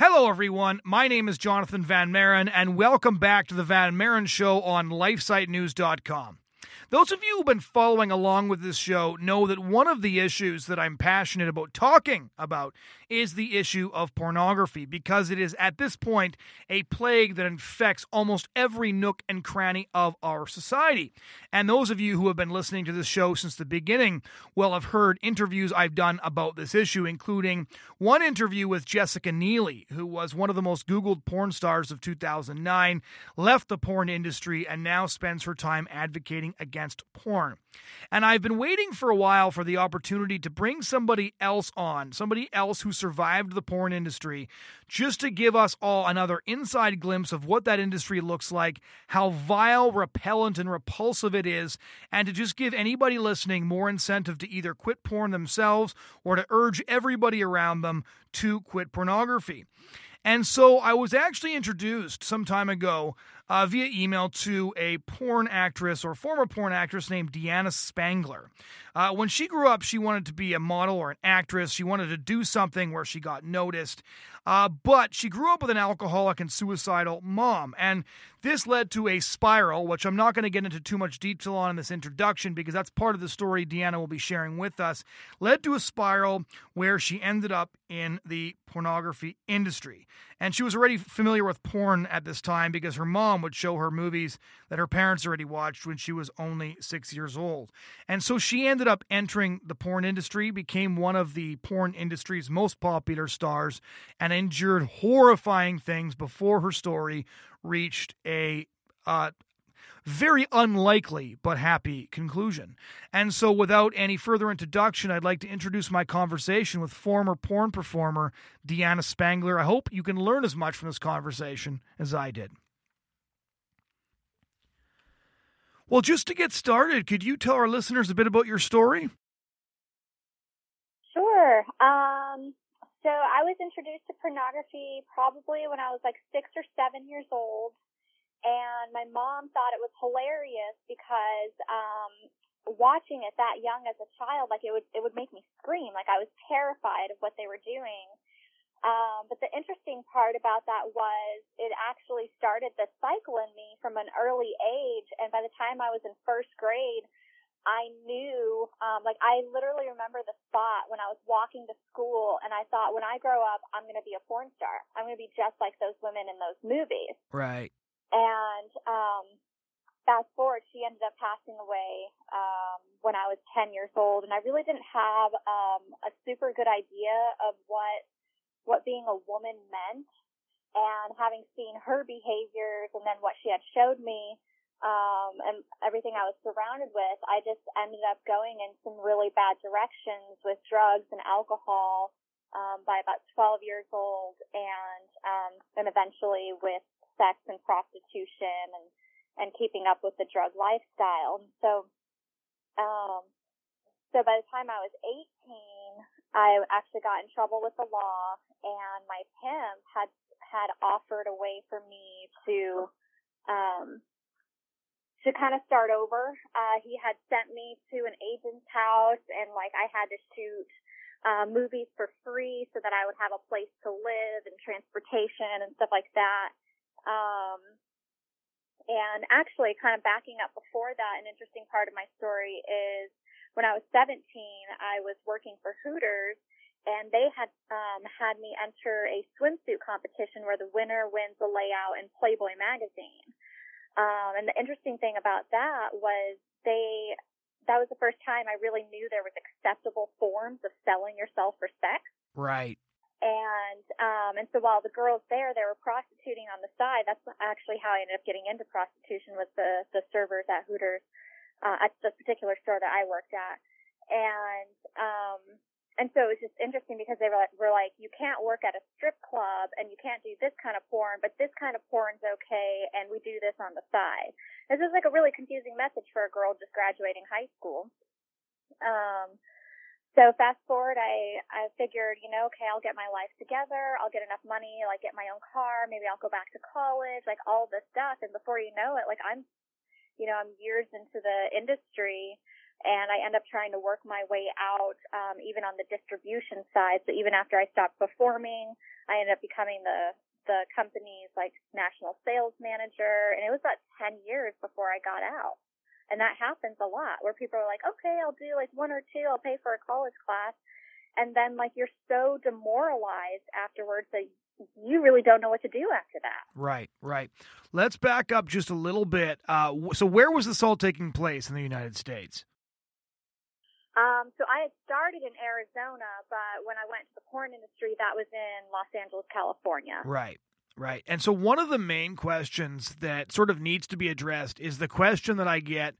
Hello, everyone. My name is Jonathan Van Maren, and welcome back to the Van Maren Show on LifeSiteNews.com. Those of you who've been following along with this show know that one of the issues that I'm passionate about talking about is the issue of pornography because it is at this point a plague that infects almost every nook and cranny of our society. And those of you who have been listening to this show since the beginning will have heard interviews I've done about this issue, including one interview with Jessica Neely, who was one of the most Googled porn stars of 2009, left the porn industry, and now spends her time advocating against against porn. And I've been waiting for a while for the opportunity to bring somebody else on, somebody else who survived the porn industry, just to give us all another inside glimpse of what that industry looks like, how vile, repellent, and repulsive it is, and to just give anybody listening more incentive to either quit porn themselves or to urge everybody around them to quit pornography. And so I was actually introduced some time ago uh, via email to a porn actress or former porn actress named Deanna Spangler. Uh, when she grew up, she wanted to be a model or an actress. She wanted to do something where she got noticed. Uh, but she grew up with an alcoholic and suicidal mom. And this led to a spiral, which I'm not going to get into too much detail on in this introduction because that's part of the story Deanna will be sharing with us. Led to a spiral where she ended up in the pornography industry. And she was already familiar with porn at this time because her mom would show her movies that her parents already watched when she was only six years old. And so she ended up entering the porn industry, became one of the porn industry's most popular stars, and endured horrifying things before her story reached a uh, very unlikely but happy conclusion. And so, without any further introduction, I'd like to introduce my conversation with former porn performer Deanna Spangler. I hope you can learn as much from this conversation as I did. Well, just to get started, could you tell our listeners a bit about your story? Sure. Um, so I was introduced to pornography probably when I was like six or seven years old. And my mom thought it was hilarious because, um, watching it that young as a child, like it would, it would make me scream. Like I was terrified of what they were doing. Um, but the interesting part about that was it actually started the cycle in me from an early age. And by the time I was in first grade, I knew, um, like I literally remember the spot when I was walking to school and I thought when I grow up, I'm going to be a porn star. I'm going to be just like those women in those movies. Right. And, um, fast forward, she ended up passing away, um, when I was 10 years old. And I really didn't have, um, a super good idea of what what being a woman meant and having seen her behaviors and then what she had showed me um, and everything I was surrounded with, I just ended up going in some really bad directions with drugs and alcohol um, by about 12 years old, and um, and eventually with sex and prostitution and and keeping up with the drug lifestyle. And so, um, so by the time I was 18, I actually got in trouble with the law and my pimp had had offered a way for me to um to kind of start over. Uh he had sent me to an agent's house and like I had to shoot uh movies for free so that I would have a place to live and transportation and stuff like that. Um and actually kind of backing up before that an interesting part of my story is when I was 17, I was working for Hooters and they had um, had me enter a swimsuit competition where the winner wins a layout in Playboy magazine. Um, and the interesting thing about that was they that was the first time I really knew there was acceptable forms of selling yourself for sex. Right. And um, and so while the girls there they were prostituting on the side, that's actually how I ended up getting into prostitution with the the servers at Hooters uh, at the particular store that I worked at. And, um, and so it was just interesting because they were like, were like, you can't work at a strip club and you can't do this kind of porn, but this kind of porn's okay and we do this on the side. This is like a really confusing message for a girl just graduating high school. Um, so fast forward, I, I figured, you know, okay, I'll get my life together. I'll get enough money, like get my own car. Maybe I'll go back to college, like all this stuff. And before you know it, like I'm you know, I'm years into the industry. and I end up trying to work my way out, um, even on the distribution side. So even after I stopped performing, I ended up becoming the the company's like national sales manager, and it was about ten years before I got out. And that happens a lot where people are like, okay, I'll do like one or two, I'll pay for a college class. And then like you're so demoralized afterwards that you really don't know what to do after that. Right, right. Let's back up just a little bit. Uh, so, where was this all taking place in the United States? Um, so I had started in Arizona, but when I went to the porn industry, that was in Los Angeles, California. Right. Right. And so one of the main questions that sort of needs to be addressed is the question that I get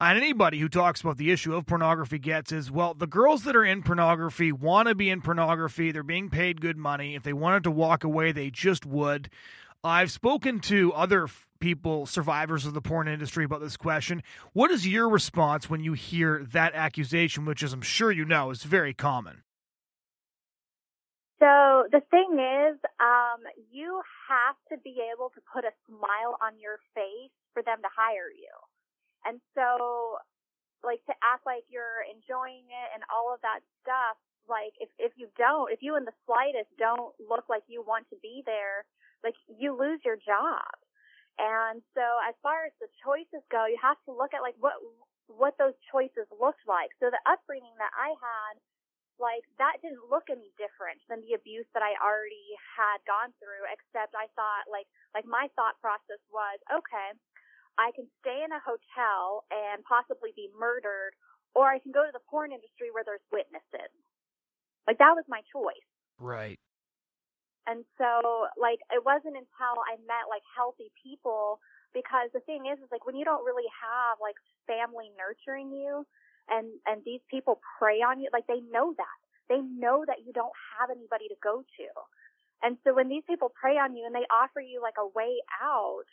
on anybody who talks about the issue of pornography gets is well, the girls that are in pornography want to be in pornography. They're being paid good money. If they wanted to walk away, they just would. I've spoken to other people, survivors of the porn industry, about this question. What is your response when you hear that accusation, which, as I'm sure you know, is very common? So the thing is, um, you have to be able to put a smile on your face for them to hire you. And so, like to act like you're enjoying it and all of that stuff, like if, if you don't, if you in the slightest don't look like you want to be there, like you lose your job. And so as far as the choices go, you have to look at like what, what those choices looked like. So the upbringing that I had, like that didn't look any different than the abuse that I already had gone through, except I thought like, like my thought process was, okay, I can stay in a hotel and possibly be murdered, or I can go to the porn industry where there's witnesses. Like that was my choice. Right. And so, like, it wasn't until I met like healthy people because the thing is, is like when you don't really have like family nurturing you, and and these people prey on you, like they know that. They know that you don't have anybody to go to, and so when these people prey on you and they offer you like a way out,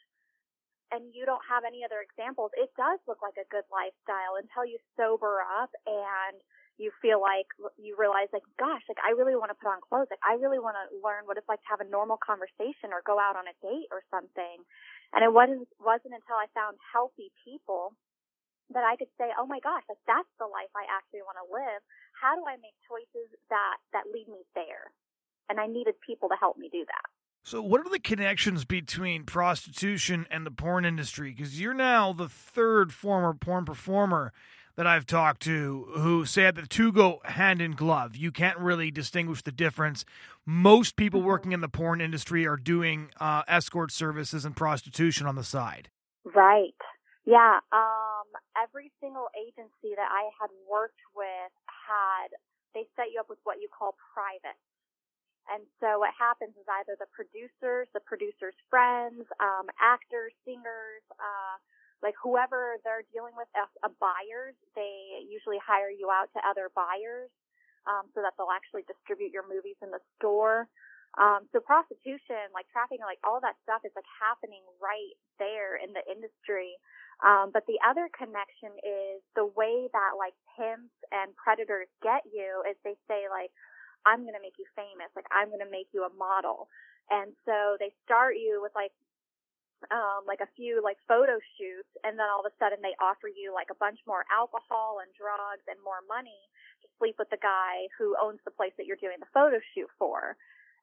and you don't have any other examples, it does look like a good lifestyle until you sober up and you feel like you realize like gosh like i really want to put on clothes. Like i really want to learn what it's like to have a normal conversation or go out on a date or something. And it wasn't wasn't until i found healthy people that i could say oh my gosh like that's the life i actually want to live how do i make choices that that lead me there and i needed people to help me do that so, what are the connections between prostitution and the porn industry? Because you're now the third former porn performer that I've talked to who said that the two go hand in glove. You can't really distinguish the difference. Most people mm-hmm. working in the porn industry are doing uh, escort services and prostitution on the side. Right. Yeah. Um, every single agency that I had worked with had, they set you up with what you call private. And so what happens is either the producers, the producers' friends, um, actors, singers, uh, like whoever they're dealing with as a buyers, they usually hire you out to other buyers um, so that they'll actually distribute your movies in the store. Um, so prostitution, like trafficking, like all that stuff is like happening right there in the industry. Um, but the other connection is the way that like pimps and predators get you is they say like, I'm going to make you famous. Like I'm going to make you a model. And so they start you with like um, like a few like photo shoots, and then all of a sudden they offer you like a bunch more alcohol and drugs and more money to sleep with the guy who owns the place that you're doing the photo shoot for.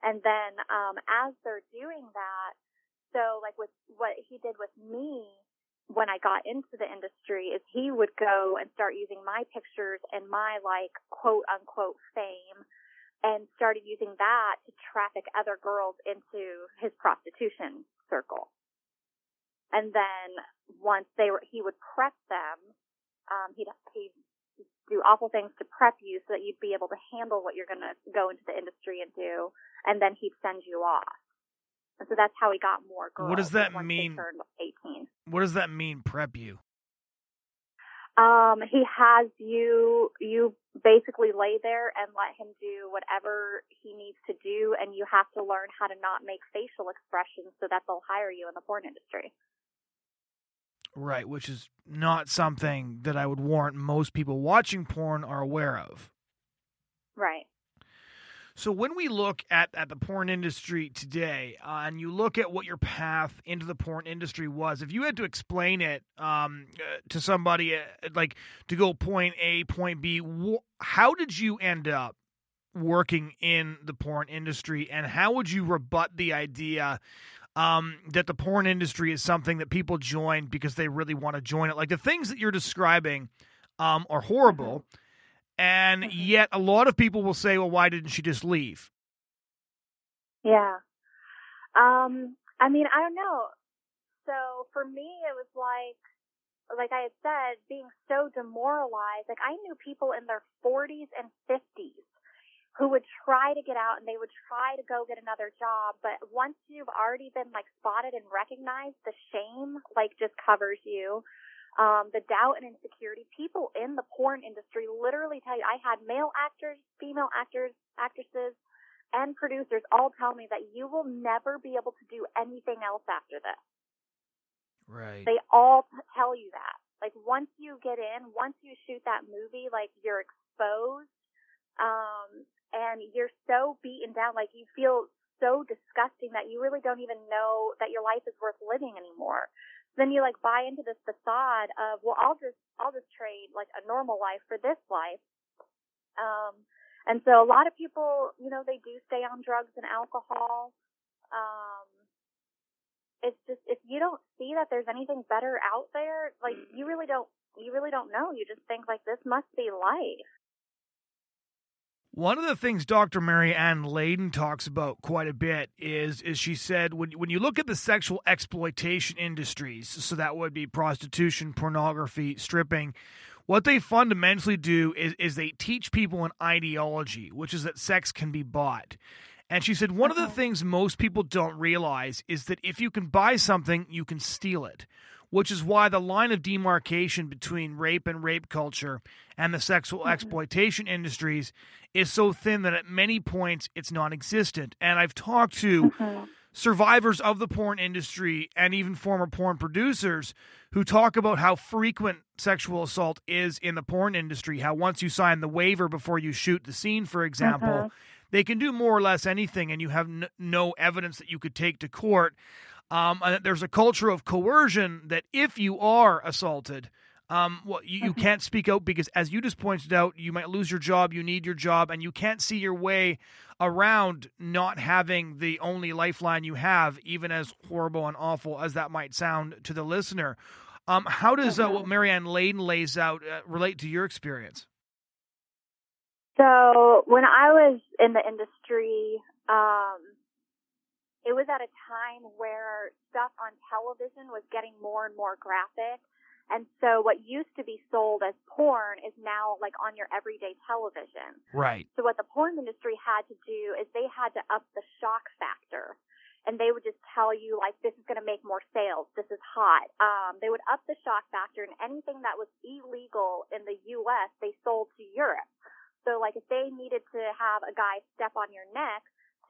And then um, as they're doing that, so like with what he did with me when I got into the industry is he would go and start using my pictures and my like quote unquote fame and started using that to traffic other girls into his prostitution circle. And then once they were, he would prep them. Um, he'd, he'd do awful things to prep you so that you'd be able to handle what you're going to go into the industry and do. And then he'd send you off. And so that's how he got more girls. What does that mean? 18. What does that mean, prep you? Um, he has you, you basically lay there and let him do whatever he needs to do and you have to learn how to not make facial expressions so that they'll hire you in the porn industry. Right, which is not something that I would warrant most people watching porn are aware of. Right. So when we look at, at the porn industry today, uh, and you look at what your path into the porn industry was, if you had to explain it um, uh, to somebody, uh, like to go point A, point B, wh- how did you end up working in the porn industry, and how would you rebut the idea? Um, that the porn industry is something that people join because they really want to join it. Like the things that you're describing um, are horrible. Mm-hmm and mm-hmm. yet, a lot of people will say, well, why didn't she just leave? Yeah. Um, I mean, I don't know. So for me, it was like, like I had said, being so demoralized. Like I knew people in their 40s and 50s who would try to get out and they would try to go get another job. But once you've already been like spotted and recognized, the shame like just covers you um, the doubt and insecurity. People in the porn industry literally tell you, I had male actors, female actors, actresses, and producers all tell me that you will never be able to do anything else after this. Right. They all tell you that. Like once you get in, once you shoot that movie, like you're exposed, um, and you're so beaten down, like you feel so disgusting that you really don't even know that your life is worth living anymore then you like buy into this facade of well i'll just i'll just trade like a normal life for this life. Um and so a lot of people you know they do stay on drugs and alcohol. Um it's just if you don't see that there's anything better out there like you really don't you really don't know. You just think like this must be life one of the things Dr. Mary Ann Layden talks about quite a bit is is she said when when you look at the sexual exploitation industries, so that would be prostitution, pornography, stripping, what they fundamentally do is is they teach people an ideology, which is that sex can be bought. And she said one of the uh-huh. things most people don't realize is that if you can buy something, you can steal it which is why the line of demarcation between rape and rape culture and the sexual mm-hmm. exploitation industries is so thin that at many points it's non existent. And I've talked to mm-hmm. survivors of the porn industry and even former porn producers who talk about how frequent sexual assault is in the porn industry, how once you sign the waiver before you shoot the scene, for example, mm-hmm. they can do more or less anything and you have n- no evidence that you could take to court. Um, there's a culture of coercion that if you are assaulted, um, well, you, you mm-hmm. can't speak out because, as you just pointed out, you might lose your job. You need your job, and you can't see your way around not having the only lifeline you have, even as horrible and awful as that might sound to the listener. Um, how does uh, what mm-hmm. Mary Ann Layden lays out uh, relate to your experience? So, when I was in the industry, um, it was at a time where stuff on television was getting more and more graphic. And so what used to be sold as porn is now like on your everyday television. Right. So what the porn industry had to do is they had to up the shock factor. And they would just tell you like this is going to make more sales. This is hot. Um, they would up the shock factor and anything that was illegal in the U.S. they sold to Europe. So like if they needed to have a guy step on your neck,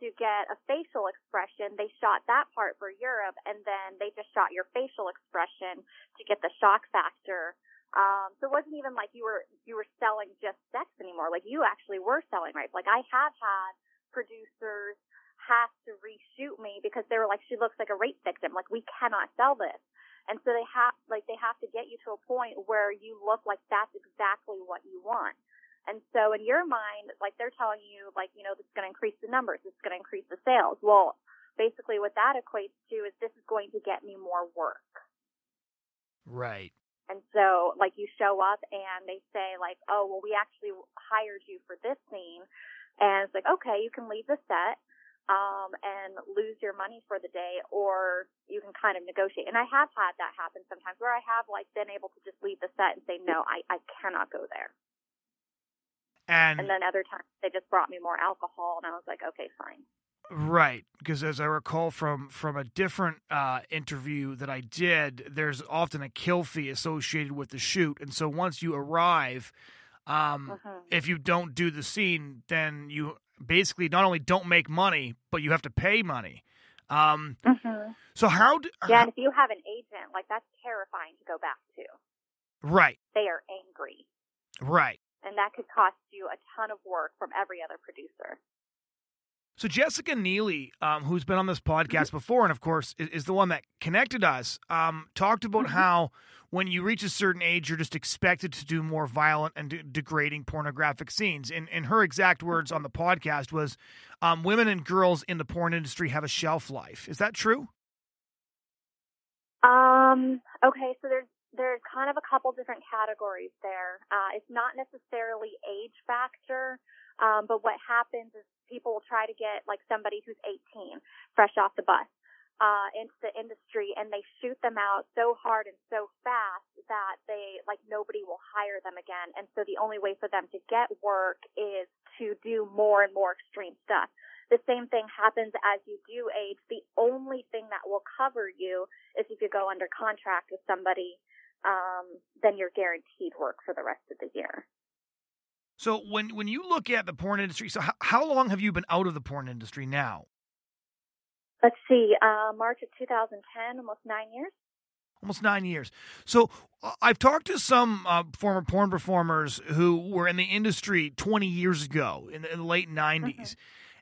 to get a facial expression, they shot that part for Europe, and then they just shot your facial expression to get the shock factor. Um, so it wasn't even like you were you were selling just sex anymore. Like you actually were selling rape. Like I have had producers have to reshoot me because they were like, she looks like a rape victim. Like we cannot sell this. And so they have like they have to get you to a point where you look like that's exactly what you want. And so in your mind, like they're telling you, like, you know, this is going to increase the numbers, this is going to increase the sales. Well, basically what that equates to is this is going to get me more work. Right. And so, like, you show up and they say, like, oh, well, we actually hired you for this scene. And it's like, okay, you can leave the set, um, and lose your money for the day, or you can kind of negotiate. And I have had that happen sometimes where I have, like, been able to just leave the set and say, no, I, I cannot go there. And, and then other times they just brought me more alcohol, and I was like, okay, fine. Right, because as I recall from from a different uh, interview that I did, there's often a kill fee associated with the shoot, and so once you arrive, um, uh-huh. if you don't do the scene, then you basically not only don't make money, but you have to pay money. Um, uh-huh. So how? Do, yeah, and if you have an agent, like that's terrifying to go back to. Right. They are angry. Right and that could cost you a ton of work from every other producer. So Jessica Neely, um, who's been on this podcast mm-hmm. before, and of course is, is, the one that connected us, um, talked about mm-hmm. how when you reach a certain age, you're just expected to do more violent and de- degrading pornographic scenes. And, and her exact words on the podcast was, um, "Women and girls in the porn industry have a shelf life." Is that true? Um. Okay. So there's there's kind of a couple different categories there. Uh, it's not necessarily age factor. Um, but what happens is people will try to get like somebody who's 18, fresh off the bus, uh, into the industry and they shoot them out so hard and so fast that they, like nobody will hire them again. And so the only way for them to get work is to do more and more extreme stuff. The same thing happens as you do age. The only thing that will cover you is if you go under contract with somebody, um, then you're guaranteed work for the rest of the year. So when when you look at the porn industry, so how, how long have you been out of the porn industry now? Let's see, uh, March of 2010, almost nine years. Almost nine years. So uh, I've talked to some uh, former porn performers who were in the industry 20 years ago in the, in the late 90s. Mm-hmm.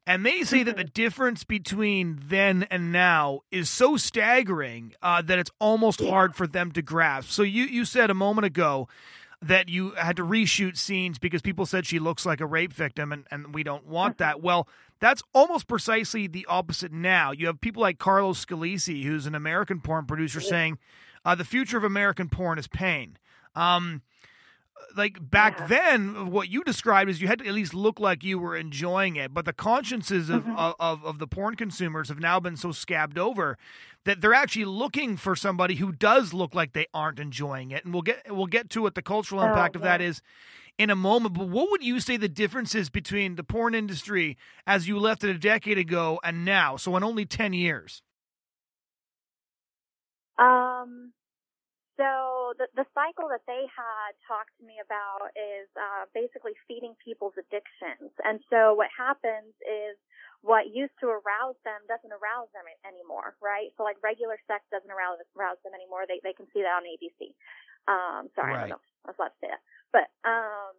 And they say that the mm-hmm. difference between then and now is so staggering uh, that it's almost yeah. hard for them to grasp. So you, you said a moment ago that you had to reshoot scenes because people said she looks like a rape victim and, and we don't want that. Mm-hmm. Well, that's almost precisely the opposite now. You have people like Carlos Scalisi, who's an American porn producer, saying uh, the future of American porn is pain. Um, like back yeah. then, what you described is you had to at least look like you were enjoying it. But the consciences of, mm-hmm. of, of, of the porn consumers have now been so scabbed over that they're actually looking for somebody who does look like they aren't enjoying it. And we'll get we'll get to what the cultural oh, impact oh, of that is in a moment. But what would you say the differences between the porn industry as you left it a decade ago and now? So in only ten years. Um so the, the cycle that they had talked to me about is uh, basically feeding people's addictions. And so what happens is what used to arouse them doesn't arouse them anymore, right? So like regular sex doesn't arouse, arouse them anymore. They they can see that on ABC. Um, sorry, right. I don't know. I was about to say that, but um,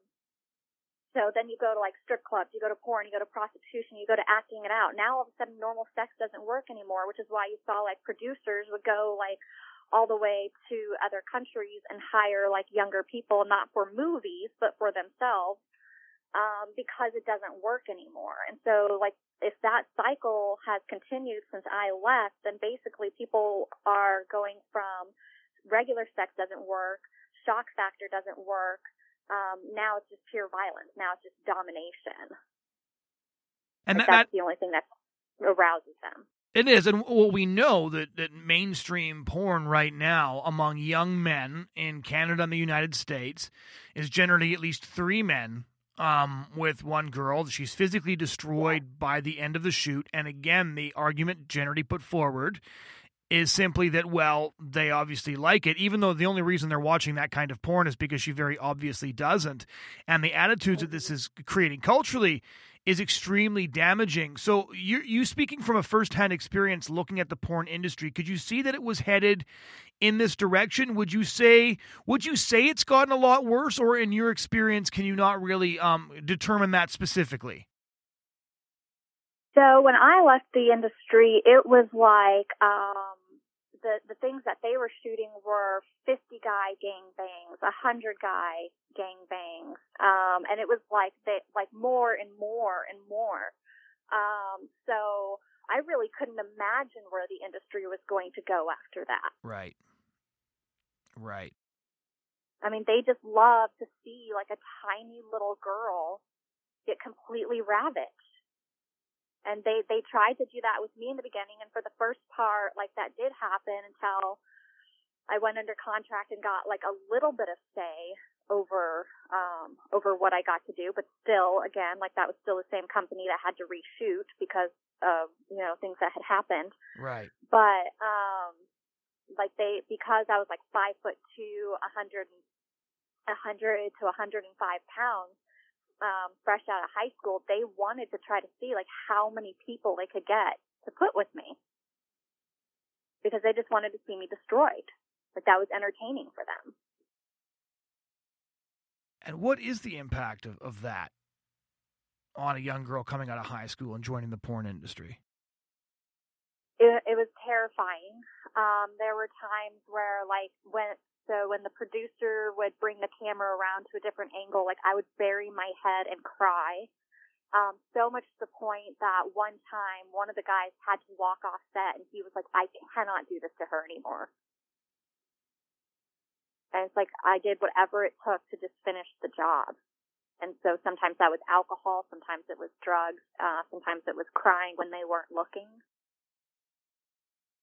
so then you go to like strip clubs, you go to porn, you go to prostitution, you go to acting it out. Now all of a sudden normal sex doesn't work anymore, which is why you saw like producers would go like all the way to other countries and hire like younger people, not for movies, but for themselves, um, because it doesn't work anymore. And so like if that cycle has continued since I left, then basically people are going from regular sex doesn't work, shock factor doesn't work, um, now it's just pure violence. Now it's just domination. And that, that's that, the only thing that arouses them. It is, and well, we know that, that mainstream porn right now among young men in Canada and the United States is generally at least three men um, with one girl. She's physically destroyed by the end of the shoot, and again, the argument generally put forward is simply that well, they obviously like it, even though the only reason they're watching that kind of porn is because she very obviously doesn't, and the attitudes that this is creating culturally is extremely damaging. So you you speaking from a firsthand experience looking at the porn industry, could you see that it was headed in this direction? Would you say would you say it's gotten a lot worse, or in your experience, can you not really um, determine that specifically? So when I left the industry, it was like um, the the things that they were shooting were 50 guy gang bangs, 100 guy gang bangs, um, and it was like they like more and more and more. Um, so I really couldn't imagine where the industry was going to go after that. Right. Right. I mean, they just love to see like a tiny little girl get completely ravaged and they they tried to do that with me in the beginning. And for the first part like that did happen until I went under contract and got like a little bit of say over um over what I got to do. But still again like that was still the same company that had to reshoot because of you know things that had happened. Right. But um like they because I was like five foot two a hundred a hundred to a hundred and five pounds um, fresh out of high school, they wanted to try to see like how many people they could get to put with me because they just wanted to see me destroyed. Like that was entertaining for them. And what is the impact of, of that on a young girl coming out of high school and joining the porn industry? It, it was terrifying. Um, there were times where, like, when so when the producer would bring the camera around to a different angle, like I would bury my head and cry. Um, so much to the point that one time one of the guys had to walk off set and he was like, I cannot do this to her anymore. And it's like I did whatever it took to just finish the job. And so sometimes that was alcohol, sometimes it was drugs, uh, sometimes it was crying when they weren't looking.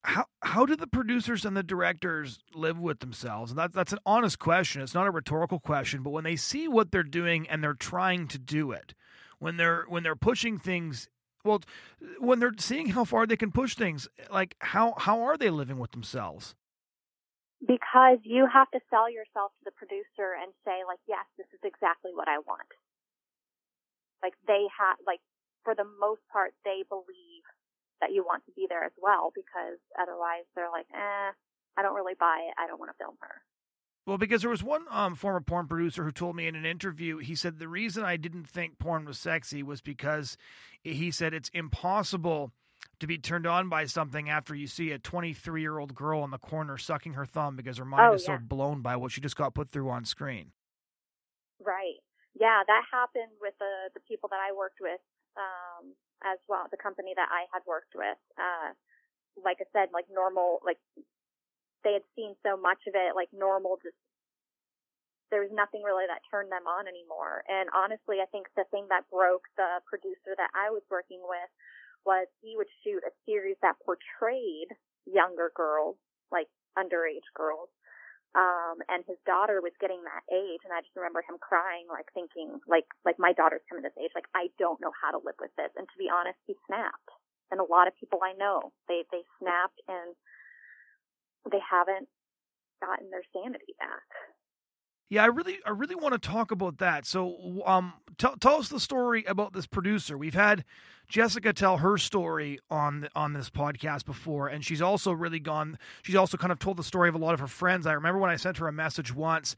How how do the producers and the directors live with themselves? And that, that's an honest question. It's not a rhetorical question, but when they see what they're doing and they're trying to do it, when they're when they're pushing things well when they're seeing how far they can push things like how how are they living with themselves because you have to sell yourself to the producer and say like yes this is exactly what i want like they have like for the most part they believe that you want to be there as well because otherwise they're like eh i don't really buy it i don't want to film her well, because there was one um, former porn producer who told me in an interview, he said the reason I didn't think porn was sexy was because he said it's impossible to be turned on by something after you see a 23 year old girl in the corner sucking her thumb because her mind oh, is yeah. so blown by what she just got put through on screen. Right. Yeah, that happened with the the people that I worked with um, as well. The company that I had worked with, uh, like I said, like normal, like they had seen so much of it, like normal, just there was nothing really that turned them on anymore. And honestly, I think the thing that broke the producer that I was working with was he would shoot a series that portrayed younger girls, like underage girls. Um, and his daughter was getting that age, and I just remember him crying, like thinking, like, like my daughter's coming this age, like I don't know how to live with this. And to be honest, he snapped. And a lot of people I know, they they snapped and they haven't gotten their sanity back. Yeah, I really, I really want to talk about that. So, um, tell tell us the story about this producer. We've had Jessica tell her story on on this podcast before, and she's also really gone. She's also kind of told the story of a lot of her friends. I remember when I sent her a message once,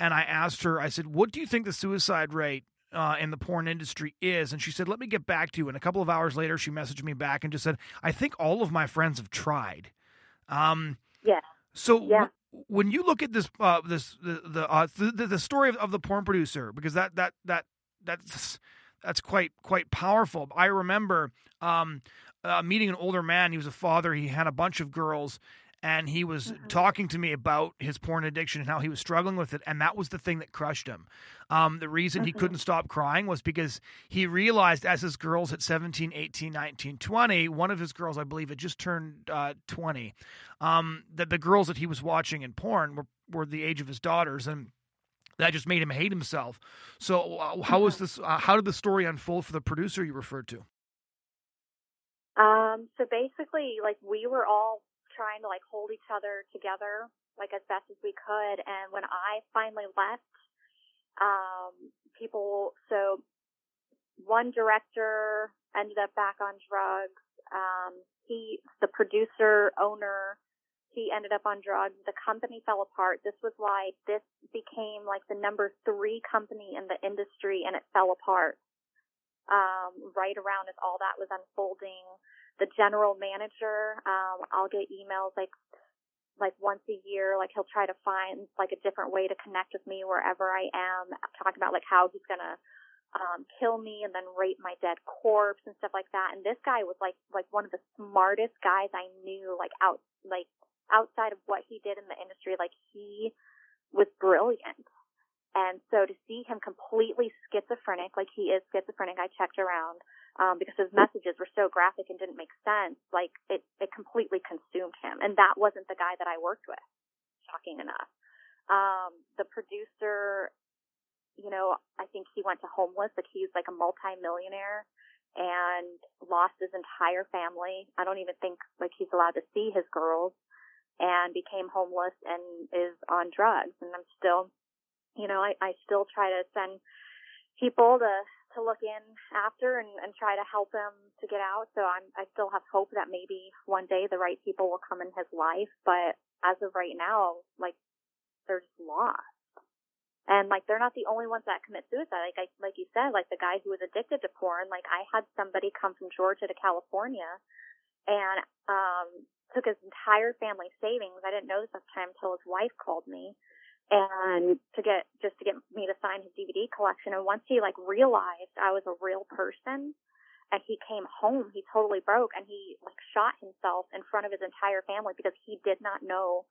and I asked her, I said, "What do you think the suicide rate uh, in the porn industry is?" And she said, "Let me get back to you." And a couple of hours later, she messaged me back and just said, "I think all of my friends have tried." Um, yeah. So yeah when you look at this uh, this the the, uh, the the story of, of the porn producer because that that that that's that's quite quite powerful. I remember um, uh, meeting an older man. He was a father. He had a bunch of girls, and he was mm-hmm. talking to me about his porn addiction and how he was struggling with it. And that was the thing that crushed him. Um, the reason mm-hmm. he couldn't stop crying was because he realized as his girls at 17, 18, 19, 20, one of his girls, I believe, had just turned uh, 20, um, that the girls that he was watching in porn were, were the age of his daughters. And that just made him hate himself. So, uh, how was this? Uh, how did the story unfold for the producer you referred to? Um, so basically, like we were all trying to like hold each other together like as best as we could. And when I finally left, um, people, so one director ended up back on drugs. Um, he, the producer, owner, he ended up on drugs. The company fell apart. This was why this became like the number three company in the industry and it fell apart. Um, right around as all that was unfolding the general manager. Um, I'll get emails like like once a year. Like he'll try to find like a different way to connect with me wherever I am, talking about like how he's gonna um, kill me and then rape my dead corpse and stuff like that. And this guy was like like one of the smartest guys I knew. Like out like outside of what he did in the industry, like he was brilliant. And so to see him completely schizophrenic, like he is schizophrenic, I checked around um, because his messages were so graphic and didn't make sense. Like it, it completely consumed him, and that wasn't the guy that I worked with. Shocking enough. Um, the producer, you know, I think he went to homeless. Like he's like a multi-millionaire and lost his entire family. I don't even think like he's allowed to see his girls and became homeless and is on drugs. And I'm still, you know, I, I still try to send people to to look in after and, and try to help him to get out. So I'm I still have hope that maybe one day the right people will come in his life. But as of right now, like they're just lost. And like they're not the only ones that commit suicide. Like I, like you said, like the guy who was addicted to porn. Like I had somebody come from Georgia to California, and um took his entire family savings. I didn't know this at the time until his wife called me, and to get just to get me to sign his DVD collection. And once he like realized I was a real person, and he came home, he totally broke, and he like shot himself in front of his entire family because he did not know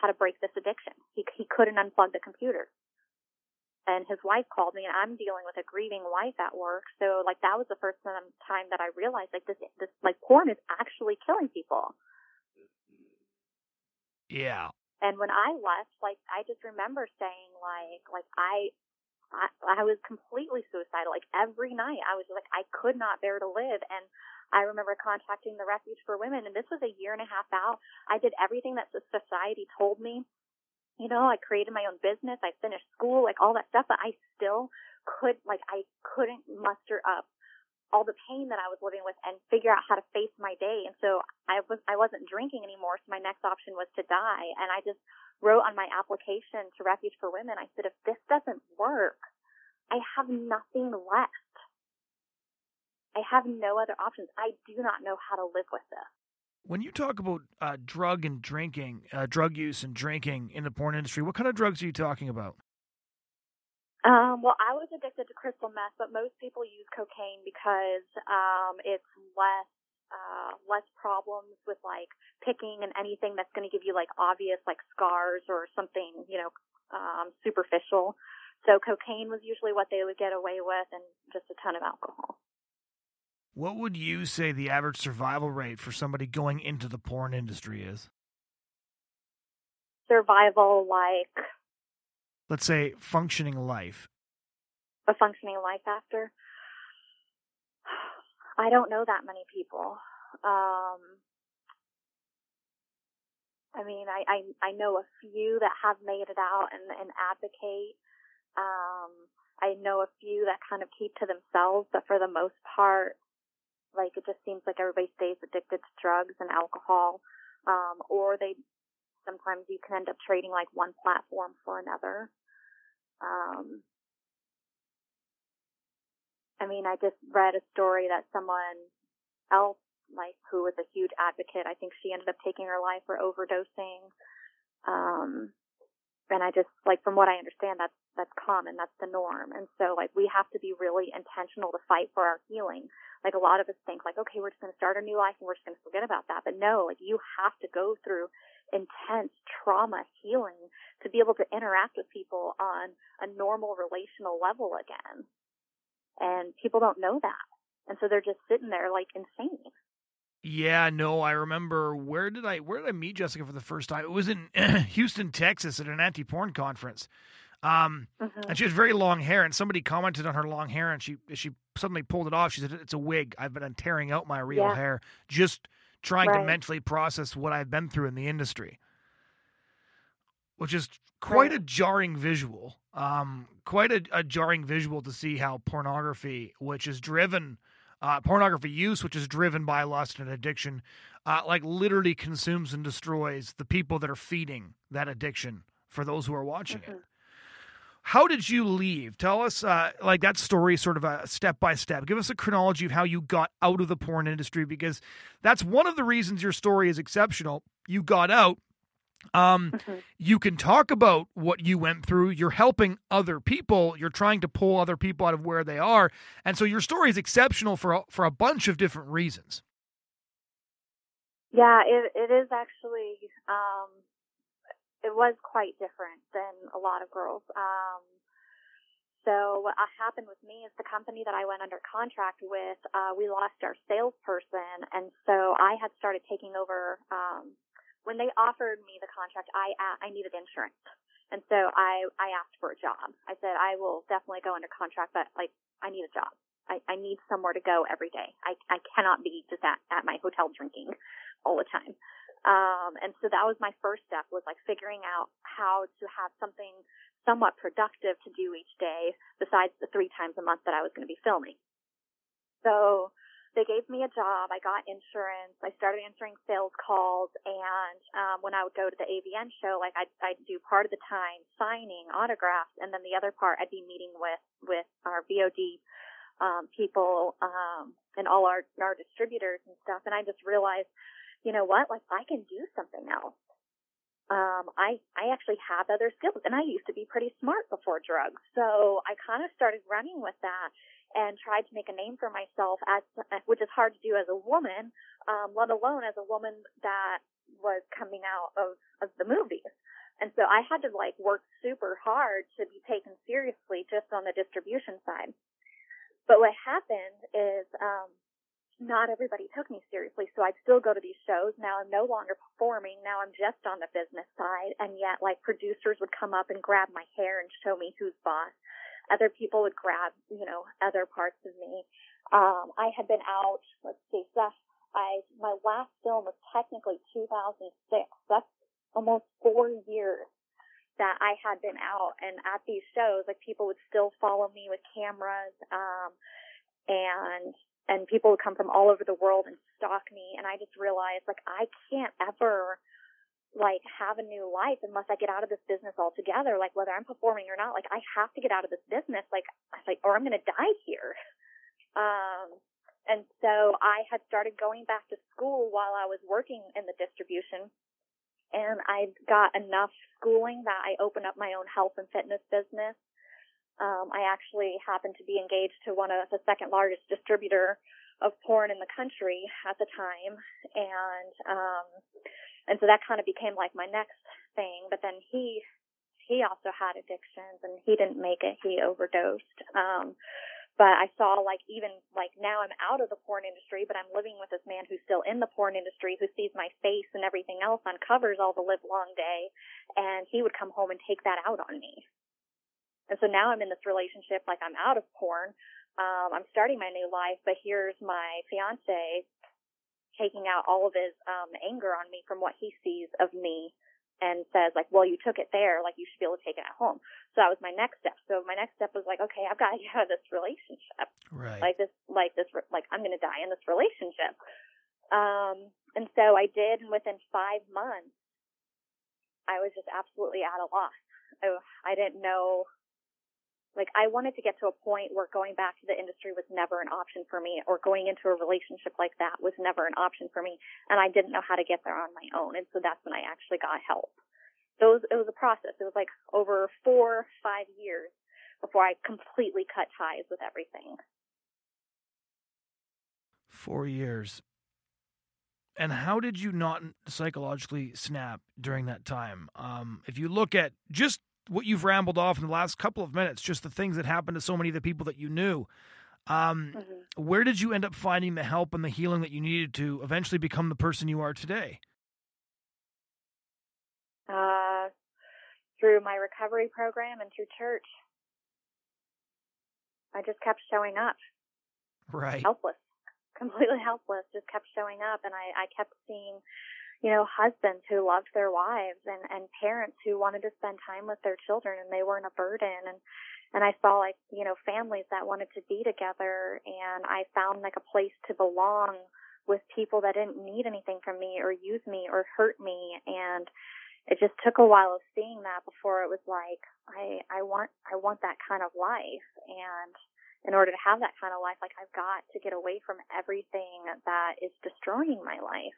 how to break this addiction. He he couldn't unplug the computer and his wife called me and I'm dealing with a grieving wife at work. So like that was the first time that I realized like this this like porn is actually killing people. Yeah. And when I left, like I just remember saying like like I I, I was completely suicidal. Like every night, I was like, I could not bear to live. And I remember contacting the Refuge for Women, and this was a year and a half out. I did everything that society told me you know, I created my own business, I finished school, like all that stuff, but I still could, like, I couldn't muster up all the pain that I was living with and figure out how to face my day. And so I was, I wasn't drinking anymore. So my next option was to die. And I just wrote on my application to Refuge for Women, I said, if this doesn't work, I have nothing left. I have no other options. I do not know how to live with this. When you talk about uh, drug and drinking, uh, drug use and drinking in the porn industry, what kind of drugs are you talking about? Um, well, I was addicted to crystal meth, but most people use cocaine because um, it's less uh, less problems with like picking and anything that's going to give you like obvious like scars or something, you know, um, superficial. So cocaine was usually what they would get away with, and just a ton of alcohol. What would you say the average survival rate for somebody going into the porn industry is? Survival, like. Let's say functioning life. A functioning life after? I don't know that many people. Um, I mean, I, I, I know a few that have made it out and, and advocate. Um, I know a few that kind of keep to themselves, but for the most part, like it just seems like everybody stays addicted to drugs and alcohol, um, or they sometimes you can end up trading like one platform for another. Um, I mean, I just read a story that someone else, like who was a huge advocate, I think she ended up taking her life for overdosing. Um, and I just like from what I understand, that's that's common, that's the norm. And so like we have to be really intentional to fight for our healing. Like a lot of us think like, okay, we're just going to start a new life and we're just going to forget about that. But no, like you have to go through intense trauma healing to be able to interact with people on a normal relational level again. And people don't know that. And so they're just sitting there like insane. Yeah, no, I remember where did I where did I meet Jessica for the first time? It was in Houston, Texas at an anti-porn conference. Um, mm-hmm. and she has very long hair and somebody commented on her long hair and she she suddenly pulled it off. She said it's a wig. I've been tearing out my real yeah. hair just trying right. to mentally process what I've been through in the industry. Which is quite right. a jarring visual. Um, quite a, a jarring visual to see how pornography, which is driven uh, pornography use, which is driven by lust and addiction, uh, like literally consumes and destroys the people that are feeding that addiction for those who are watching mm-hmm. it. How did you leave? Tell us, uh, like that story, sort of a step by step. Give us a chronology of how you got out of the porn industry, because that's one of the reasons your story is exceptional. You got out um, mm-hmm. You can talk about what you went through. You're helping other people. You're trying to pull other people out of where they are, and so your story is exceptional for a, for a bunch of different reasons. Yeah, it it is actually. Um, it was quite different than a lot of girls. Um, so what happened with me is the company that I went under contract with, uh, we lost our salesperson, and so I had started taking over um, when they offered me the contract, I I needed insurance, and so I I asked for a job. I said I will definitely go under contract, but like I need a job. I, I need somewhere to go every day. I I cannot be just at at my hotel drinking all the time. Um, and so that was my first step was like figuring out how to have something somewhat productive to do each day besides the three times a month that I was going to be filming. So they gave me a job. I got insurance. I started answering sales calls, and um, when I would go to the AVN show, like I'd, I'd do part of the time signing autographs, and then the other part I'd be meeting with with our VOD um, people um, and all our our distributors and stuff. And I just realized, you know what? Like I can do something else. Um, I I actually have other skills, and I used to be pretty smart before drugs, so I kind of started running with that and tried to make a name for myself as, which is hard to do as a woman, um, let alone as a woman that was coming out of, of the movies. And so I had to like work super hard to be taken seriously just on the distribution side. But what happened is, um, not everybody took me seriously. So I'd still go to these shows. Now I'm no longer performing. Now I'm just on the business side. And yet like producers would come up and grab my hair and show me who's boss other people would grab, you know, other parts of me. Um, I had been out, let's see, Seth, I, my last film was technically 2006. That's almost four years that I had been out and at these shows, like people would still follow me with cameras, um, and, and people would come from all over the world and stalk me. And I just realized like I can't ever like have a new life unless I get out of this business altogether. Like whether I'm performing or not, like I have to get out of this business. Like I was like, or I'm going to die here. Um, and so I had started going back to school while I was working in the distribution. And I got enough schooling that I opened up my own health and fitness business. Um, I actually happened to be engaged to one of the second largest distributor of porn in the country at the time. And, um, and so that kind of became like my next thing. But then he, he also had addictions and he didn't make it. He overdosed. Um, but I saw like even like now I'm out of the porn industry, but I'm living with this man who's still in the porn industry who sees my face and everything else on covers all the live long day. And he would come home and take that out on me. And so now I'm in this relationship, like I'm out of porn. Um, I'm starting my new life, but here's my fiance taking out all of his um anger on me from what he sees of me and says like, well, you took it there, like you should be able to take it at home. So that was my next step. So my next step was like, okay, I've got to get out of this relationship. Right. Like this, like this, like I'm going to die in this relationship. Um, and so I did, and within five months, I was just absolutely at a loss. I, I didn't know like I wanted to get to a point where going back to the industry was never an option for me or going into a relationship like that was never an option for me and I didn't know how to get there on my own and so that's when I actually got help. So it was, it was a process. It was like over four, five years before I completely cut ties with everything. Four years. And how did you not psychologically snap during that time? Um, if you look at just what you've rambled off in the last couple of minutes, just the things that happened to so many of the people that you knew. Um, mm-hmm. Where did you end up finding the help and the healing that you needed to eventually become the person you are today? Uh, through my recovery program and through church. I just kept showing up. Right. Helpless. Completely helpless. Just kept showing up and I, I kept seeing you know, husbands who loved their wives and, and parents who wanted to spend time with their children and they weren't a burden. And, and I saw like, you know, families that wanted to be together and I found like a place to belong with people that didn't need anything from me or use me or hurt me. And it just took a while of seeing that before it was like, I, I want, I want that kind of life. And in order to have that kind of life, like I've got to get away from everything that is destroying my life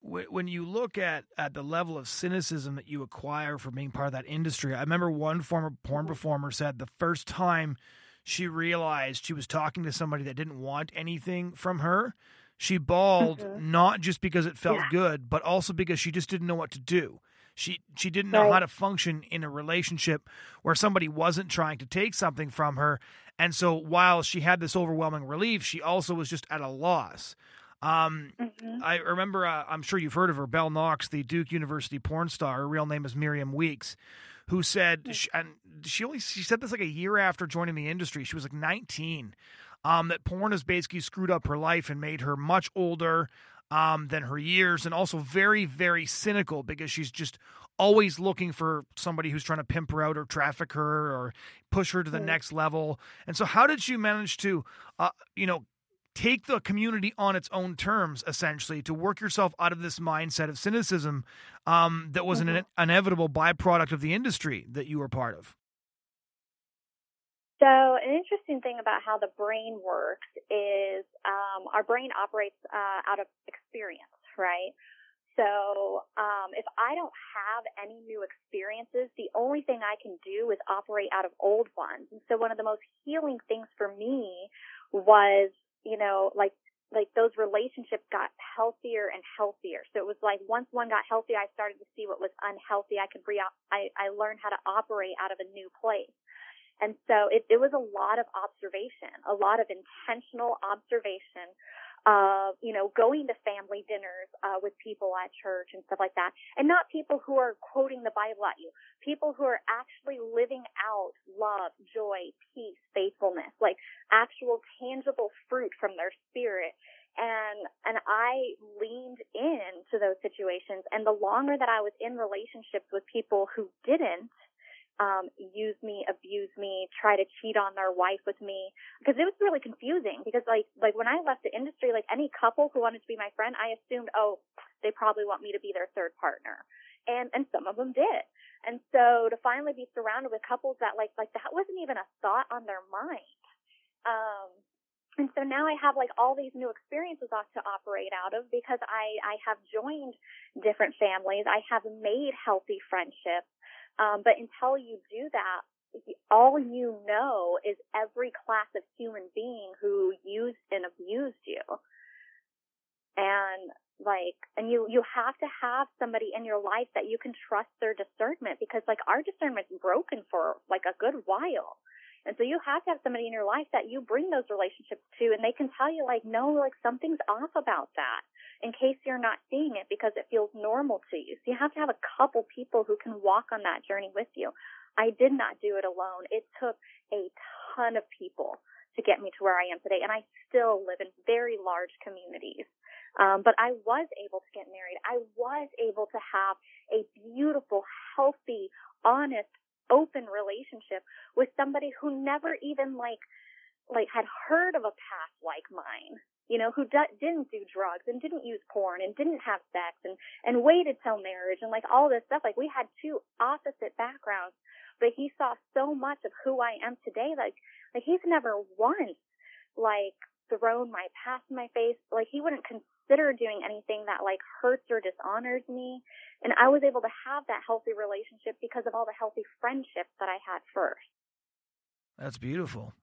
when you look at, at the level of cynicism that you acquire from being part of that industry, I remember one former porn mm-hmm. performer said the first time she realized she was talking to somebody that didn't want anything from her, she bawled mm-hmm. not just because it felt yeah. good, but also because she just didn't know what to do. She she didn't know right. how to function in a relationship where somebody wasn't trying to take something from her. And so while she had this overwhelming relief, she also was just at a loss. Um, mm-hmm. I remember, uh, I'm sure you've heard of her, Belle Knox, the Duke University porn star. Her real name is Miriam Weeks, who said, mm-hmm. she, and she only she said this like a year after joining the industry. She was like 19. Um, that porn has basically screwed up her life and made her much older um, than her years, and also very, very cynical because she's just always looking for somebody who's trying to pimp her out or traffic her or push her to the mm-hmm. next level. And so, how did she manage to, uh, you know, take the community on its own terms, essentially, to work yourself out of this mindset of cynicism um, that was mm-hmm. an inevitable byproduct of the industry that you were part of? So, an interesting thing about how the brain works is um, our brain operates uh, out of experience, right? So, um, if I don't have any new experiences, the only thing I can do is operate out of old ones. And so, one of the most healing things for me was, you know, like like those relationships got healthier and healthier. So it was like once one got healthy, I started to see what was unhealthy. I could re- I, I learned how to operate out of a new place. And so it, it was a lot of observation, a lot of intentional observation of, you know, going to family dinners uh, with people at church and stuff like that. And not people who are quoting the Bible at you, people who are actually living out love, joy, peace, faithfulness, like actual tangible fruit from their spirit and and I leaned into those situations and the longer that I was in relationships with people who didn't um, use me, abuse me, try to cheat on their wife with me. Because it was really confusing because like, like when I left the industry, like any couple who wanted to be my friend, I assumed, oh, they probably want me to be their third partner. And, and some of them did. And so to finally be surrounded with couples that like, like that wasn't even a thought on their mind. Um, and so now I have like all these new experiences off to operate out of because I, I have joined different families. I have made healthy friendships. Um, but until you do that, all you know is every class of human being who used and abused you. And like, and you, you have to have somebody in your life that you can trust their discernment because like our discernment's broken for like a good while. And so you have to have somebody in your life that you bring those relationships to and they can tell you like, no, like something's off about that in case you're not seeing it because it feels normal to you. So you have to have a couple people who can walk on that journey with you. I did not do it alone. It took a ton of people to get me to where I am today. And I still live in very large communities. Um, but I was able to get married. I was able to have a beautiful, healthy, honest, open relationship with somebody who never even like, like had heard of a past like mine you know, who d- didn't do drugs and didn't use porn and didn't have sex and, and waited till marriage and like all this stuff. Like we had two opposite backgrounds, but he saw so much of who I am today. Like, like he's never once like thrown my past in my face. Like he wouldn't consider doing anything that like hurts or dishonors me. And I was able to have that healthy relationship because of all the healthy friendships that I had first. That's beautiful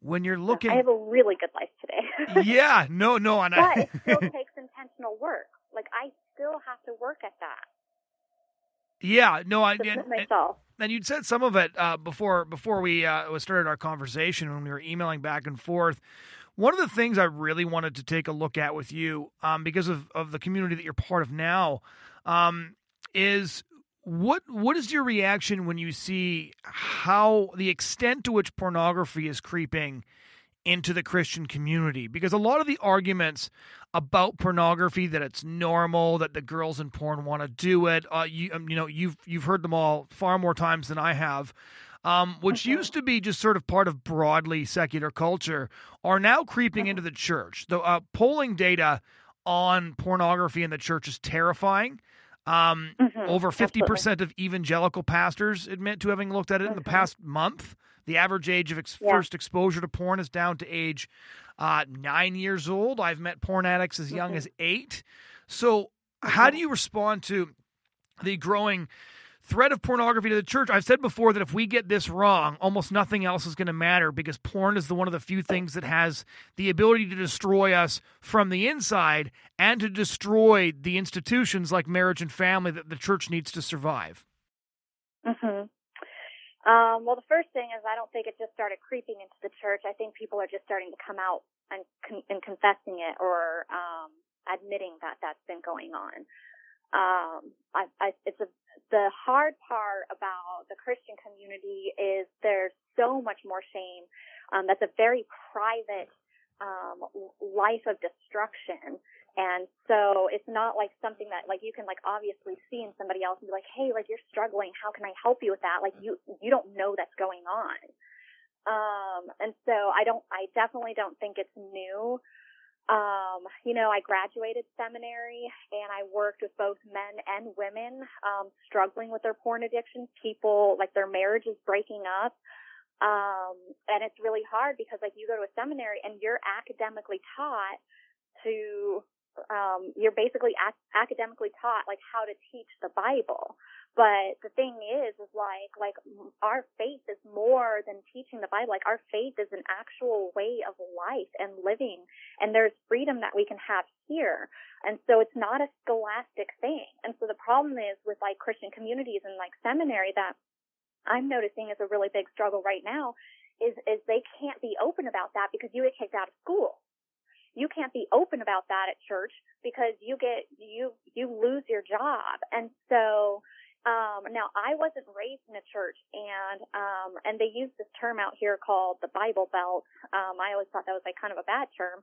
when you're looking. I have a really good life today. yeah, no, no, and but I... it still takes intentional work. Like I still have to work at that. Yeah, no, I and, myself. and you'd said some of it uh, before before we uh, started our conversation when we were emailing back and forth. One of the things I really wanted to take a look at with you, um, because of, of the community that you're part of now, um, is what what is your reaction when you see how the extent to which pornography is creeping into the Christian community? Because a lot of the arguments about pornography that it's normal that the girls in porn want to do it, uh, you um, you know you've you've heard them all far more times than I have. Um, which mm-hmm. used to be just sort of part of broadly secular culture, are now creeping mm-hmm. into the church. The uh, polling data on pornography in the church is terrifying. Um, mm-hmm, over 50% absolutely. of evangelical pastors admit to having looked at it mm-hmm. in the mm-hmm. past month. The average age of ex- yeah. first exposure to porn is down to age uh, nine years old. I've met porn addicts as young mm-hmm. as eight. So, how do you respond to the growing threat of pornography to the church. I've said before that if we get this wrong, almost nothing else is going to matter because porn is the one of the few things that has the ability to destroy us from the inside and to destroy the institutions like marriage and family that the church needs to survive. Mhm. Um, well, the first thing is I don't think it just started creeping into the church. I think people are just starting to come out and, and confessing it or um, admitting that that's been going on um, I, I, it's a, the hard part about the Christian community is there's so much more shame. Um, that's a very private um, life of destruction. And so it's not like something that like you can like obviously see in somebody else and be like, hey, like you're struggling. How can I help you with that? Like you you don't know that's going on. Um, and so I don't, I definitely don't think it's new. Um, you know, I graduated seminary and I worked with both men and women, um, struggling with their porn addictions, people like their marriage is breaking up. Um, and it's really hard because like you go to a seminary and you're academically taught to, um, you're basically ac- academically taught like how to teach the Bible. But the thing is, is like, like our faith is more than teaching the Bible. Like our faith is an actual way of life and living. And there's freedom that we can have here. And so it's not a scholastic thing. And so the problem is with like Christian communities and like seminary that I'm noticing is a really big struggle right now is, is they can't be open about that because you get kicked out of school. You can't be open about that at church because you get, you, you lose your job. And so, um, now I wasn't raised in a church and, um, and they use this term out here called the Bible Belt. Um, I always thought that was like kind of a bad term.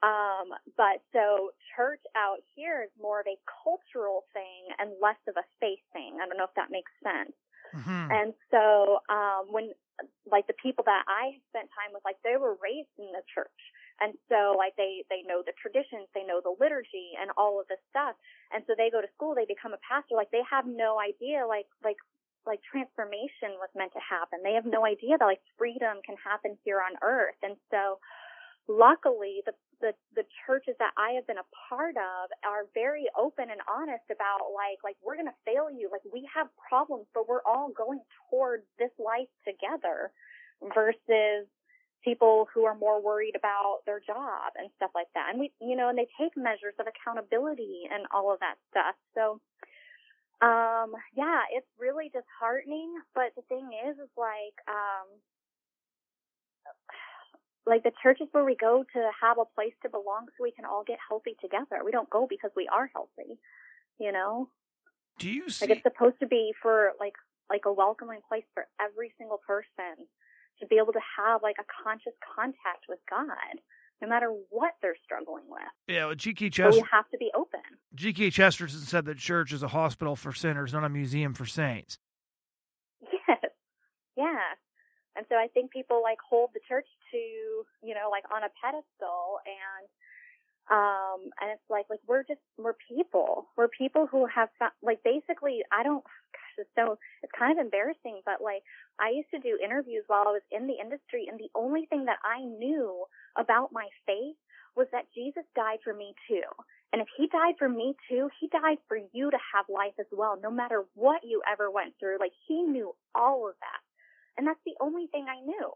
Um, but so church out here is more of a cultural thing and less of a faith thing. I don't know if that makes sense. Mm-hmm. And so, um, when, like the people that I spent time with, like they were raised in the church. And so like they, they know the traditions, they know the liturgy and all of this stuff. And so they go to school, they become a pastor, like they have no idea, like, like, like transformation was meant to happen. They have no idea that like freedom can happen here on earth. And so, luckily the, the the churches that I have been a part of are very open and honest about like like we're going to fail you like we have problems but we're all going toward this life together versus people who are more worried about their job and stuff like that and we you know and they take measures of accountability and all of that stuff so um yeah it's really disheartening but the thing is is like um like the churches where we go to have a place to belong so we can all get healthy together. We don't go because we are healthy, you know? Do you see? Like it's supposed to be for like, like a welcoming place for every single person to be able to have like a conscious contact with God. No matter what they're struggling with. Yeah, well, G.K. Chesterton. we have to be open. G.K. Chesterton said that church is a hospital for sinners, not a museum for saints. Yes. Yeah. And so I think people like hold the church to, you know, like on a pedestal and, um, and it's like, like we're just, we're people. We're people who have, like basically, I don't, it's so, it's kind of embarrassing, but like I used to do interviews while I was in the industry and the only thing that I knew about my faith was that Jesus died for me too. And if he died for me too, he died for you to have life as well, no matter what you ever went through. Like he knew all of that. And that's the only thing I knew.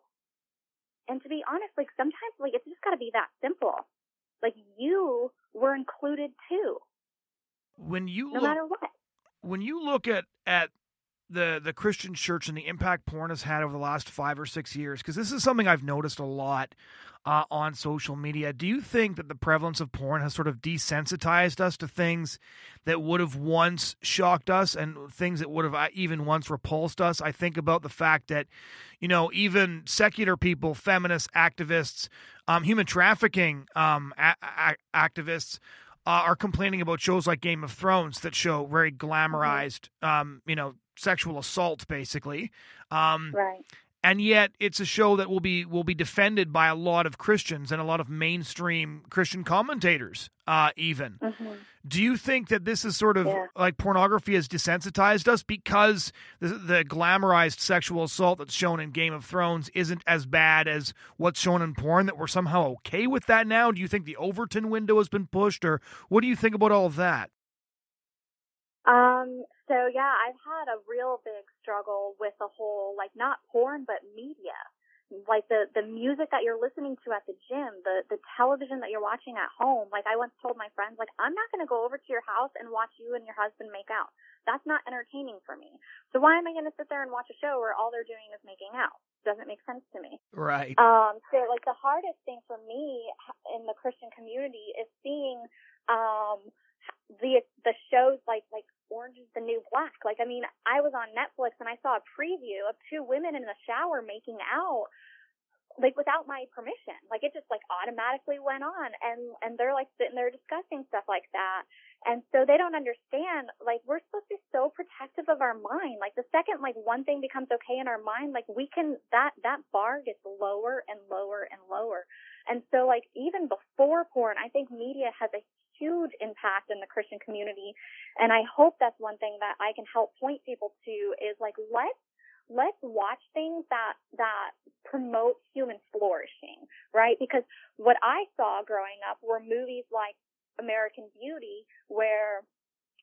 And to be honest, like sometimes like it's just gotta be that simple. Like you were included too. When you no look, matter what. When you look at at the the Christian church and the impact porn has had over the last five or six years, because this is something I've noticed a lot uh, on social media. Do you think that the prevalence of porn has sort of desensitized us to things that would have once shocked us and things that would have uh, even once repulsed us? I think about the fact that, you know, even secular people, feminists, activists, um, human trafficking um, a- a- activists. Uh, are complaining about shows like Game of Thrones that show very mm-hmm. glamorized, um, you know, sexual assault, basically. Um, right and yet it's a show that will be will be defended by a lot of Christians and a lot of mainstream Christian commentators, uh, even. Mm-hmm. Do you think that this is sort of yeah. like pornography has desensitized us because the, the, glamorized sexual assault that's shown in Game of Thrones isn't as bad as what's shown in porn? That we're somehow okay with that now? Do you think the Overton window has been pushed, or what do you think about all of that? Um, so yeah, I've had a real big struggle with the whole, like not porn, but media. Like the, the music that you're listening to at the gym, the, the television that you're watching at home. Like I once told my friends, like, I'm not going to go over to your house and watch you and your husband make out. That's not entertaining for me. So why am I going to sit there and watch a show where all they're doing is making out? Doesn't make sense to me. Right. Um, so like the hardest thing for me in the Christian community is seeing, um, the the shows like like Orange is the New Black. Like I mean, I was on Netflix and I saw a preview of two women in the shower making out like without my permission. Like it just like automatically went on and and they're like sitting there discussing stuff like that. And so they don't understand like we're supposed to be so protective of our mind. Like the second like one thing becomes okay in our mind, like we can that that bar gets lower and lower and lower. And so like even before porn, I think media has a huge impact in the Christian community. And I hope that's one thing that I can help point people to is like let's let's watch things that that promote human flourishing, right? Because what I saw growing up were movies like American Beauty where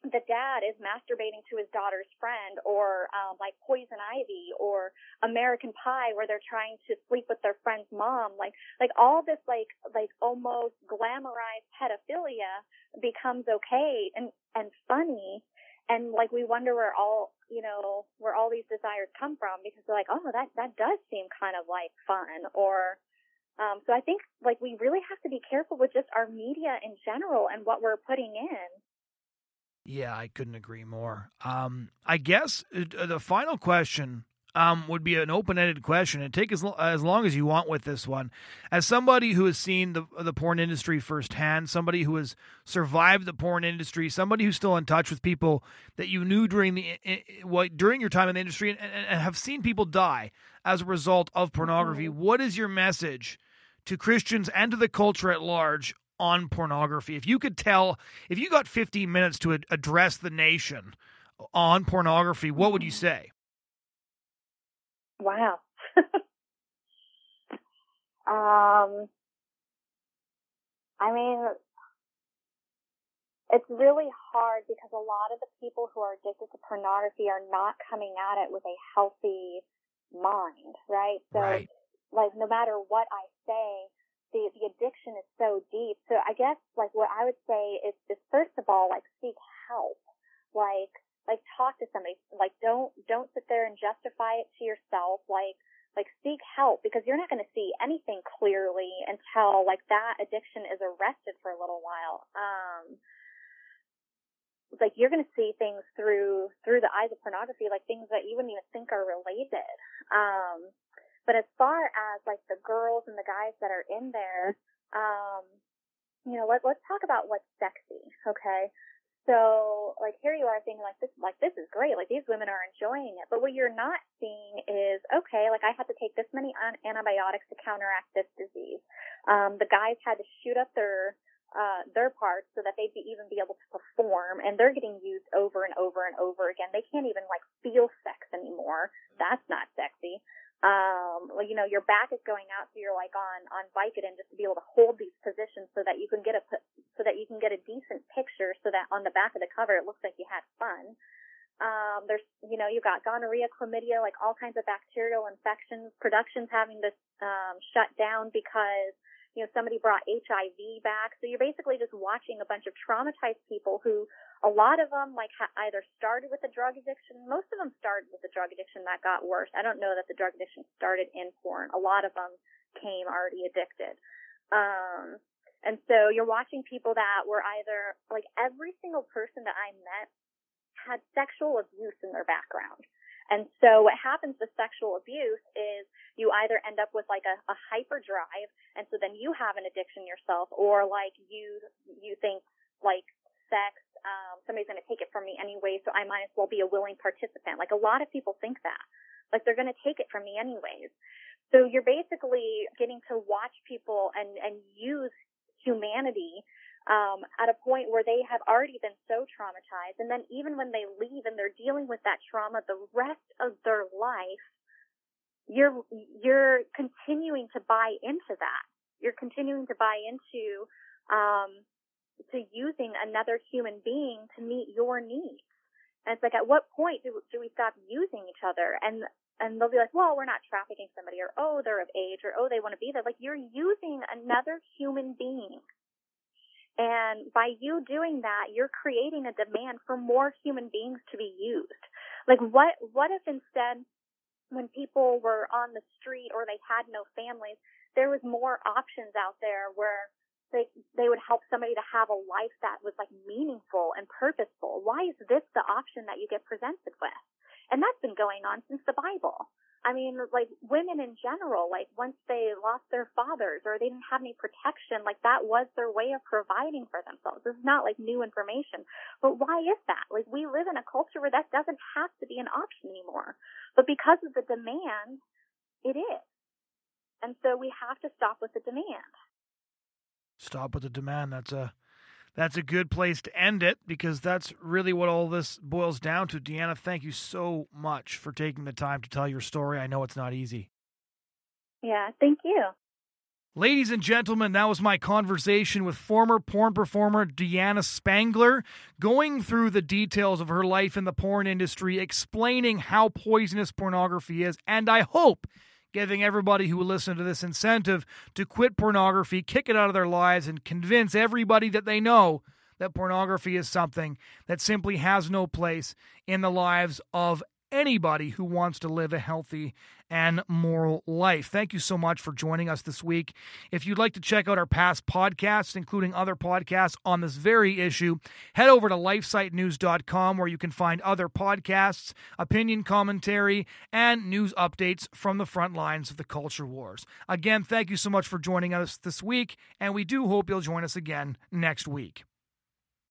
the dad is masturbating to his daughter's friend or um, like poison ivy or american pie where they're trying to sleep with their friend's mom. Like like all this like like almost glamorized pedophilia becomes okay and and funny. And like we wonder where all you know where all these desires come from because they're like oh that that does seem kind of like fun or um so i think like we really have to be careful with just our media in general and what we're putting in yeah i couldn't agree more um i guess uh, the final question um, would be an open-ended question and take as, lo- as long as you want with this one. As somebody who has seen the the porn industry firsthand, somebody who has survived the porn industry, somebody who's still in touch with people that you knew during the what during your time in the industry, and, and have seen people die as a result of pornography. Mm-hmm. What is your message to Christians and to the culture at large on pornography? If you could tell, if you got 15 minutes to address the nation on pornography, what would you say? Wow. um, I mean, it's really hard because a lot of the people who are addicted to pornography are not coming at it with a healthy mind, right? So, right. like, no matter what I say, the the addiction is so deep. So, I guess like what I would say is, is first of all, like, seek help. Like, like talk to somebody like don't don't sit there and justify it to yourself like like seek help because you're not going to see anything clearly until like that addiction is arrested for a little while um like you're going to see things through through the eyes of pornography like things that you wouldn't even think are related um but as far as like the girls and the guys that are in there um you know let, let's talk about what's sexy okay? So like here you are thinking like this like this is great like these women are enjoying it. But what you're not seeing is okay like I had to take this many antibiotics to counteract this disease. Um, the guys had to shoot up their uh, their parts so that they'd be, even be able to perform and they're getting used over and over and over again. They can't even like feel sex anymore. That's not sexy um, well, you know, your back is going out, so you're like on on Vicodin just to be able to hold these positions so that you can get a so that you can get a decent picture, so that on the back of the cover it looks like you had fun. Um, there's, you know, you've got gonorrhea, chlamydia, like all kinds of bacterial infections. Production's having to um, shut down because you know, somebody brought HIV back. So you're basically just watching a bunch of traumatized people who, a lot of them like ha- either started with a drug addiction. Most of them started with a drug addiction that got worse. I don't know that the drug addiction started in porn. A lot of them came already addicted. Um, and so you're watching people that were either like every single person that I met had sexual abuse in their background. And so what happens with sexual abuse is you either end up with like a, a hyper drive, and so then you have an addiction yourself, or like you you think like sex, um, somebody's going to take it from me anyway, so I might as well be a willing participant. Like a lot of people think that, like they're going to take it from me anyways. So you're basically getting to watch people and and use humanity um, at a point where they have already been so traumatized. And then even when they leave and they're dealing with that trauma the rest of their life, you're, you're continuing to buy into that. You're continuing to buy into, um, to using another human being to meet your needs. And it's like, at what point do, do we stop using each other? And, and they'll be like, well, we're not trafficking somebody, or oh, they're of age, or oh, they want to be there. Like, you're using another human being and by you doing that, you're creating a demand for more human beings to be used. Like what, what if instead when people were on the street or they had no families, there was more options out there where they, they would help somebody to have a life that was like meaningful and purposeful. Why is this the option that you get presented with? And that's been going on since the Bible. I mean, like women in general, like once they lost their fathers or they didn't have any protection, like that was their way of providing for themselves. Is not like new information. But why is that? Like we live in a culture where that doesn't have to be an option anymore. But because of the demand, it is. And so we have to stop with the demand. Stop with the demand. That's a that's a good place to end it because that's really what all this boils down to. Deanna, thank you so much for taking the time to tell your story. I know it's not easy. Yeah, thank you. Ladies and gentlemen, that was my conversation with former porn performer Deanna Spangler, going through the details of her life in the porn industry, explaining how poisonous pornography is, and I hope giving everybody who will listen to this incentive to quit pornography, kick it out of their lives, and convince everybody that they know that pornography is something that simply has no place in the lives of anybody who wants to live a healthy and moral life. Thank you so much for joining us this week. If you'd like to check out our past podcasts, including other podcasts on this very issue, head over to lifesitenews.com where you can find other podcasts, opinion commentary, and news updates from the front lines of the culture wars. Again, thank you so much for joining us this week, and we do hope you'll join us again next week.